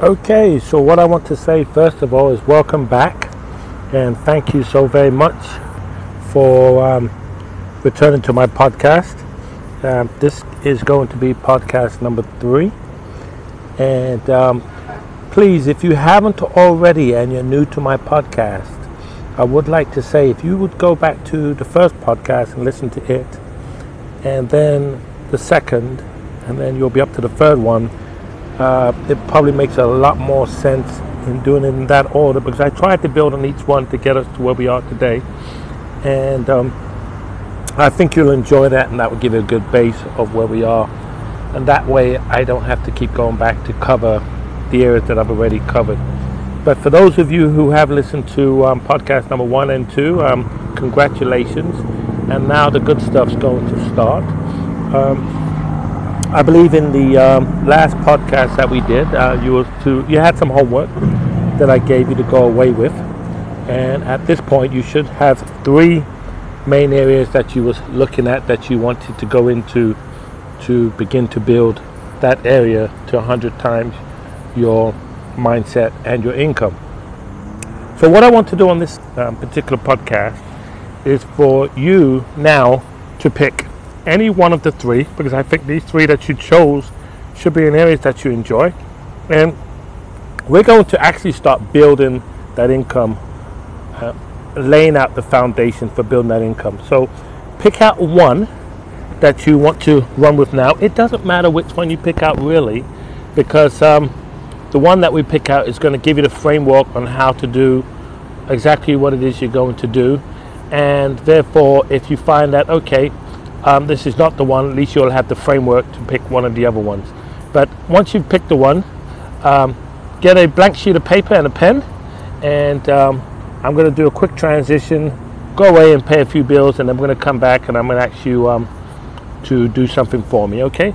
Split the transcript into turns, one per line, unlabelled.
Okay, so what I want to say first of all is welcome back and thank you so very much for um, returning to my podcast. Um, this is going to be podcast number three. And um, please, if you haven't already and you're new to my podcast, I would like to say if you would go back to the first podcast and listen to it, and then the second, and then you'll be up to the third one uh, it probably makes a lot more sense in doing it in that order because I tried to build on each one to get us to where we are today. And um, I think you'll enjoy that, and that will give you a good base of where we are. And that way, I don't have to keep going back to cover the areas that I've already covered. But for those of you who have listened to um, podcast number one and two, um, congratulations. And now the good stuff's going to start. Um, I believe in the um, last podcast that we did, uh, you to you had some homework that I gave you to go away with, and at this point you should have three main areas that you was looking at that you wanted to go into to begin to build that area to 100 times your mindset and your income. So what I want to do on this um, particular podcast is for you now to pick any one of the three because I think these three that you chose should be in areas that you enjoy. And we're going to actually start building that income, uh, laying out the foundation for building that income. So pick out one that you want to run with now. It doesn't matter which one you pick out really because um, the one that we pick out is going to give you the framework on how to do exactly what it is you're going to do. And therefore, if you find that, okay, um, this is not the one, at least you'll have the framework to pick one of the other ones. But once you've picked the one, um, get a blank sheet of paper and a pen, and um, I'm going to do a quick transition, go away and pay a few bills, and I'm going to come back and I'm going to ask you um, to do something for me, okay?